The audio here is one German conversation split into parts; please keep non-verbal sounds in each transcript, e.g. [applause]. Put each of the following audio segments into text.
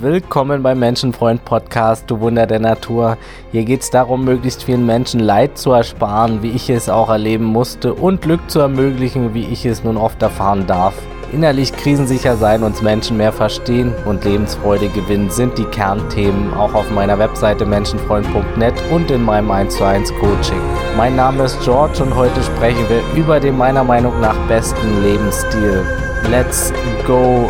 Willkommen beim Menschenfreund Podcast, du Wunder der Natur. Hier geht es darum, möglichst vielen Menschen Leid zu ersparen, wie ich es auch erleben musste, und Glück zu ermöglichen, wie ich es nun oft erfahren darf. Innerlich krisensicher sein, uns Menschen mehr verstehen und Lebensfreude gewinnen sind die Kernthemen auch auf meiner Webseite menschenfreund.net und in meinem 1 zu 1 Coaching. Mein Name ist George und heute sprechen wir über den meiner Meinung nach besten Lebensstil. Let's go!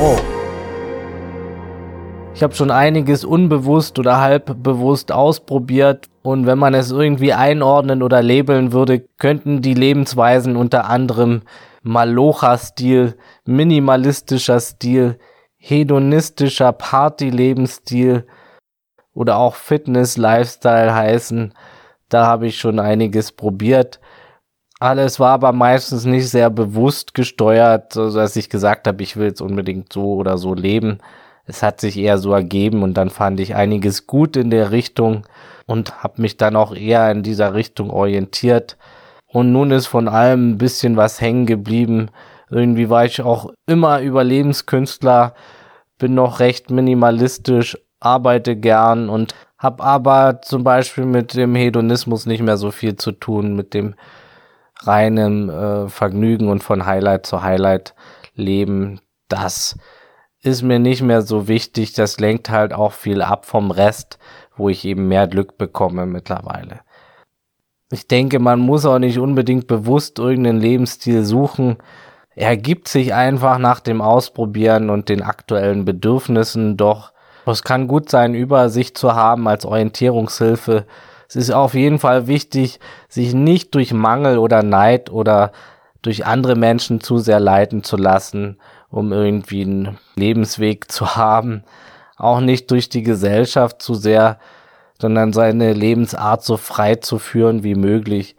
Oh. Ich habe schon einiges unbewusst oder halb bewusst ausprobiert und wenn man es irgendwie einordnen oder labeln würde, könnten die Lebensweisen unter anderem Malocha-Stil, minimalistischer Stil, hedonistischer Party-Lebensstil oder auch Fitness-Lifestyle heißen. Da habe ich schon einiges probiert. Alles war aber meistens nicht sehr bewusst gesteuert, so dass ich gesagt habe, ich will jetzt unbedingt so oder so leben. Es hat sich eher so ergeben und dann fand ich einiges gut in der Richtung und habe mich dann auch eher in dieser Richtung orientiert. Und nun ist von allem ein bisschen was hängen geblieben. Irgendwie war ich auch immer Überlebenskünstler, bin noch recht minimalistisch, arbeite gern und habe aber zum Beispiel mit dem Hedonismus nicht mehr so viel zu tun, mit dem reinen äh, Vergnügen und von Highlight zu Highlight leben. Das ist mir nicht mehr so wichtig. Das lenkt halt auch viel ab vom Rest, wo ich eben mehr Glück bekomme mittlerweile. Ich denke, man muss auch nicht unbedingt bewusst irgendeinen Lebensstil suchen. Er gibt sich einfach nach dem Ausprobieren und den aktuellen Bedürfnissen, doch es kann gut sein, Übersicht zu haben als Orientierungshilfe. Es ist auf jeden Fall wichtig, sich nicht durch Mangel oder Neid oder durch andere Menschen zu sehr leiten zu lassen, um irgendwie einen Lebensweg zu haben. Auch nicht durch die Gesellschaft zu sehr sondern seine Lebensart so frei zu führen wie möglich.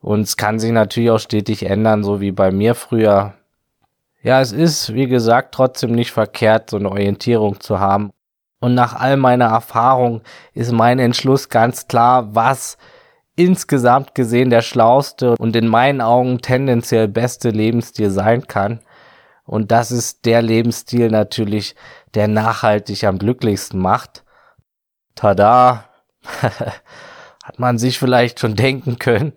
Und es kann sich natürlich auch stetig ändern, so wie bei mir früher. Ja, es ist, wie gesagt, trotzdem nicht verkehrt, so eine Orientierung zu haben. Und nach all meiner Erfahrung ist mein Entschluss ganz klar, was insgesamt gesehen der schlauste und in meinen Augen tendenziell beste Lebensstil sein kann. Und das ist der Lebensstil natürlich, der nachhaltig am glücklichsten macht. Tada! [laughs] Hat man sich vielleicht schon denken können.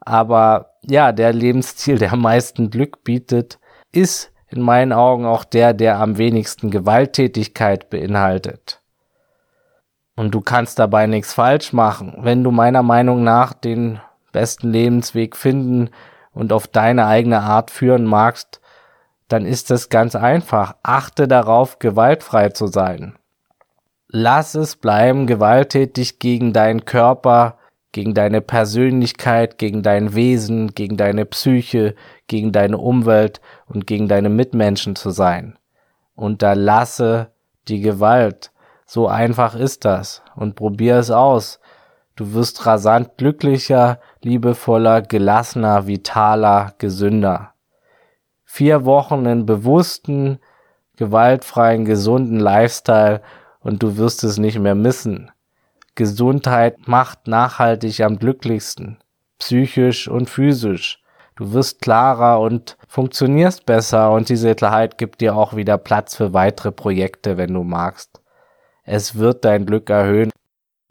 Aber ja, der Lebensstil, der am meisten Glück bietet, ist in meinen Augen auch der, der am wenigsten Gewalttätigkeit beinhaltet. Und du kannst dabei nichts falsch machen, wenn du meiner Meinung nach den besten Lebensweg finden und auf deine eigene Art führen magst, dann ist es ganz einfach. Achte darauf, gewaltfrei zu sein lass es bleiben, gewalttätig gegen deinen Körper, gegen deine Persönlichkeit, gegen dein Wesen, gegen deine Psyche, gegen deine Umwelt und gegen deine Mitmenschen zu sein. Unterlasse die Gewalt. So einfach ist das. Und probier es aus. Du wirst rasant glücklicher, liebevoller, gelassener, vitaler, gesünder. Vier Wochen in bewussten, gewaltfreien, gesunden Lifestyle und du wirst es nicht mehr missen. Gesundheit macht nachhaltig am glücklichsten, psychisch und physisch. Du wirst klarer und funktionierst besser und diese Klarheit gibt dir auch wieder Platz für weitere Projekte, wenn du magst. Es wird dein Glück erhöhen.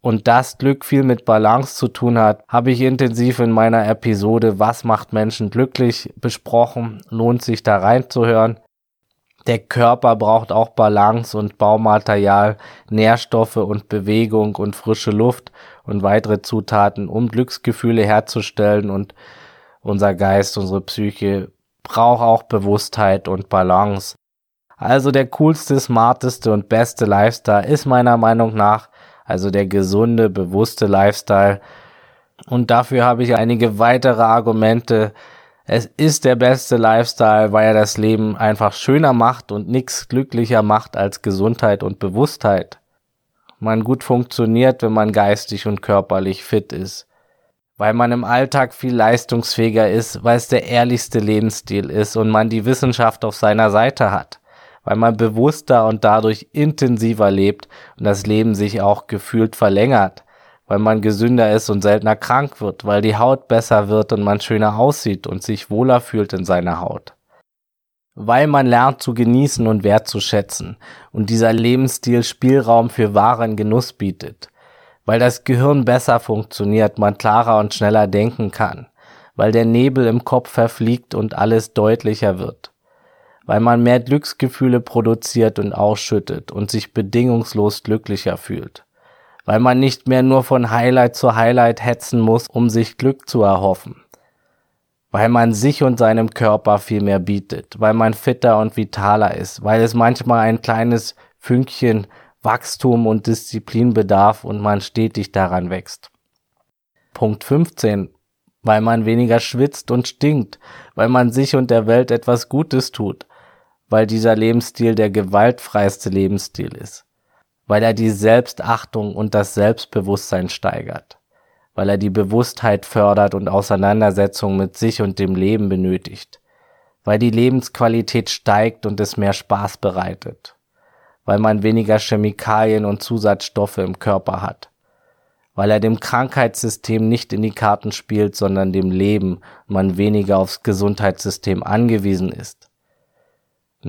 Und das Glück viel mit Balance zu tun hat, habe ich intensiv in meiner Episode Was macht Menschen glücklich besprochen. Lohnt sich da reinzuhören. Der Körper braucht auch Balance und Baumaterial, Nährstoffe und Bewegung und frische Luft und weitere Zutaten, um Glücksgefühle herzustellen und unser Geist, unsere Psyche braucht auch Bewusstheit und Balance. Also der coolste, smarteste und beste Lifestyle ist meiner Meinung nach also der gesunde, bewusste Lifestyle. Und dafür habe ich einige weitere Argumente, es ist der beste Lifestyle, weil er das Leben einfach schöner macht und nichts glücklicher macht als Gesundheit und Bewusstheit. Man gut funktioniert, wenn man geistig und körperlich fit ist. Weil man im Alltag viel leistungsfähiger ist, weil es der ehrlichste Lebensstil ist und man die Wissenschaft auf seiner Seite hat. Weil man bewusster und dadurch intensiver lebt und das Leben sich auch gefühlt verlängert weil man gesünder ist und seltener krank wird, weil die Haut besser wird und man schöner aussieht und sich wohler fühlt in seiner Haut. weil man lernt zu genießen und wertzuschätzen und dieser Lebensstil Spielraum für wahren Genuss bietet, weil das Gehirn besser funktioniert, man klarer und schneller denken kann, weil der Nebel im Kopf verfliegt und alles deutlicher wird, weil man mehr Glücksgefühle produziert und ausschüttet und sich bedingungslos glücklicher fühlt, weil man nicht mehr nur von Highlight zu Highlight hetzen muss, um sich Glück zu erhoffen, weil man sich und seinem Körper viel mehr bietet, weil man fitter und vitaler ist, weil es manchmal ein kleines Fünkchen Wachstum und Disziplin bedarf und man stetig daran wächst. Punkt 15. Weil man weniger schwitzt und stinkt, weil man sich und der Welt etwas Gutes tut, weil dieser Lebensstil der gewaltfreiste Lebensstil ist, weil er die Selbstachtung und das Selbstbewusstsein steigert, weil er die Bewusstheit fördert und Auseinandersetzung mit sich und dem Leben benötigt, weil die Lebensqualität steigt und es mehr Spaß bereitet, weil man weniger Chemikalien und Zusatzstoffe im Körper hat, weil er dem Krankheitssystem nicht in die Karten spielt, sondern dem Leben man weniger aufs Gesundheitssystem angewiesen ist,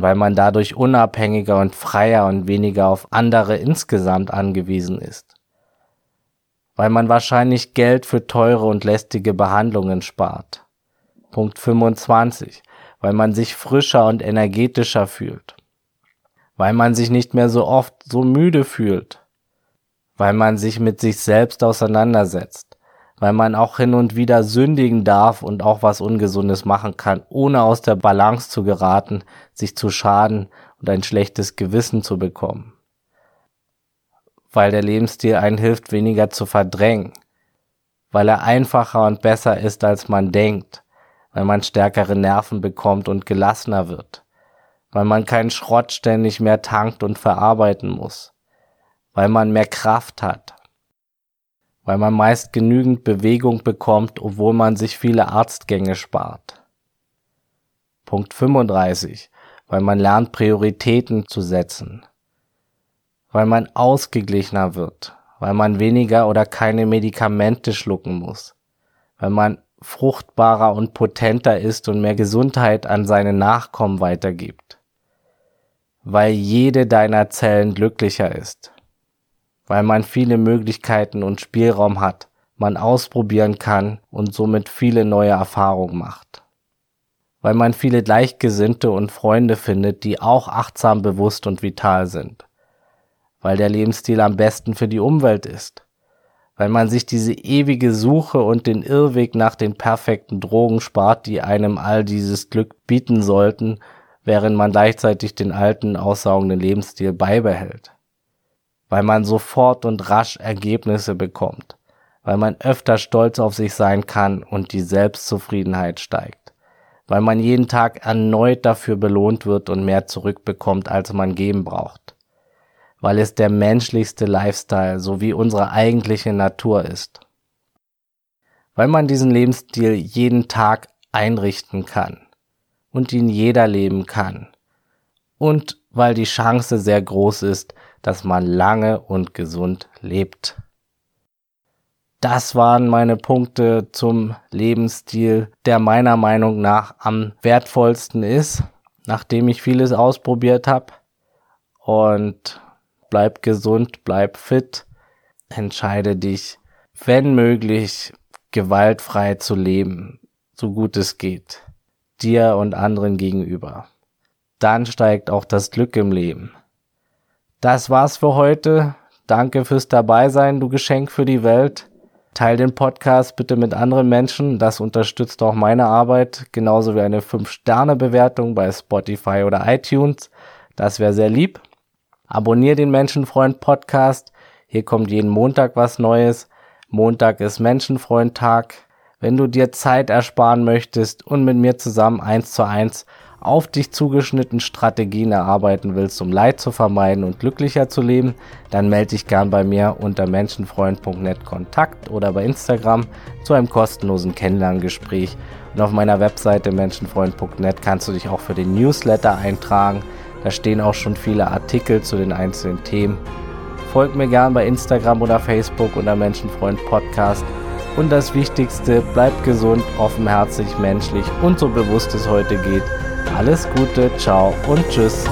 weil man dadurch unabhängiger und freier und weniger auf andere insgesamt angewiesen ist, weil man wahrscheinlich Geld für teure und lästige Behandlungen spart. Punkt 25, weil man sich frischer und energetischer fühlt, weil man sich nicht mehr so oft so müde fühlt, weil man sich mit sich selbst auseinandersetzt, weil man auch hin und wieder sündigen darf und auch was Ungesundes machen kann, ohne aus der Balance zu geraten, sich zu schaden und ein schlechtes Gewissen zu bekommen. Weil der Lebensstil einen hilft, weniger zu verdrängen, weil er einfacher und besser ist, als man denkt, weil man stärkere Nerven bekommt und gelassener wird, weil man keinen Schrott ständig mehr tankt und verarbeiten muss, weil man mehr Kraft hat, weil man meist genügend Bewegung bekommt, obwohl man sich viele Arztgänge spart. Punkt 35, weil man lernt Prioritäten zu setzen, weil man ausgeglichener wird, weil man weniger oder keine Medikamente schlucken muss, weil man fruchtbarer und potenter ist und mehr Gesundheit an seine Nachkommen weitergibt, weil jede deiner Zellen glücklicher ist, weil man viele Möglichkeiten und Spielraum hat, man ausprobieren kann und somit viele neue Erfahrungen macht. Weil man viele Gleichgesinnte und Freunde findet, die auch achtsam, bewusst und vital sind. Weil der Lebensstil am besten für die Umwelt ist. Weil man sich diese ewige Suche und den Irrweg nach den perfekten Drogen spart, die einem all dieses Glück bieten sollten, während man gleichzeitig den alten, aussaugenden Lebensstil beibehält weil man sofort und rasch Ergebnisse bekommt, weil man öfter stolz auf sich sein kann und die Selbstzufriedenheit steigt, weil man jeden Tag erneut dafür belohnt wird und mehr zurückbekommt, als man geben braucht, weil es der menschlichste Lifestyle sowie unsere eigentliche Natur ist, weil man diesen Lebensstil jeden Tag einrichten kann und ihn jeder leben kann und weil die Chance sehr groß ist, dass man lange und gesund lebt. Das waren meine Punkte zum Lebensstil, der meiner Meinung nach am wertvollsten ist, nachdem ich vieles ausprobiert habe. Und bleib gesund, bleib fit, entscheide dich, wenn möglich, gewaltfrei zu leben, so gut es geht, dir und anderen gegenüber. Dann steigt auch das Glück im Leben. Das war's für heute. Danke fürs Dabeisein, du Geschenk für die Welt. Teil den Podcast bitte mit anderen Menschen. Das unterstützt auch meine Arbeit, genauso wie eine 5-Sterne-Bewertung bei Spotify oder iTunes. Das wäre sehr lieb. Abonnier den Menschenfreund Podcast. Hier kommt jeden Montag was Neues. Montag ist Menschenfreund-Tag. Wenn du dir Zeit ersparen möchtest und mit mir zusammen eins zu eins auf dich zugeschnitten Strategien erarbeiten willst, um Leid zu vermeiden und glücklicher zu leben, dann melde dich gern bei mir unter menschenfreund.net Kontakt oder bei Instagram zu einem kostenlosen Kennenlerngespräch. Und auf meiner Webseite menschenfreund.net kannst du dich auch für den Newsletter eintragen. Da stehen auch schon viele Artikel zu den einzelnen Themen. Folgt mir gern bei Instagram oder Facebook unter Menschenfreund Podcast. Und das Wichtigste, bleibt gesund, offenherzig, menschlich und so bewusst es heute geht Alles Gute, ciao und tschüss.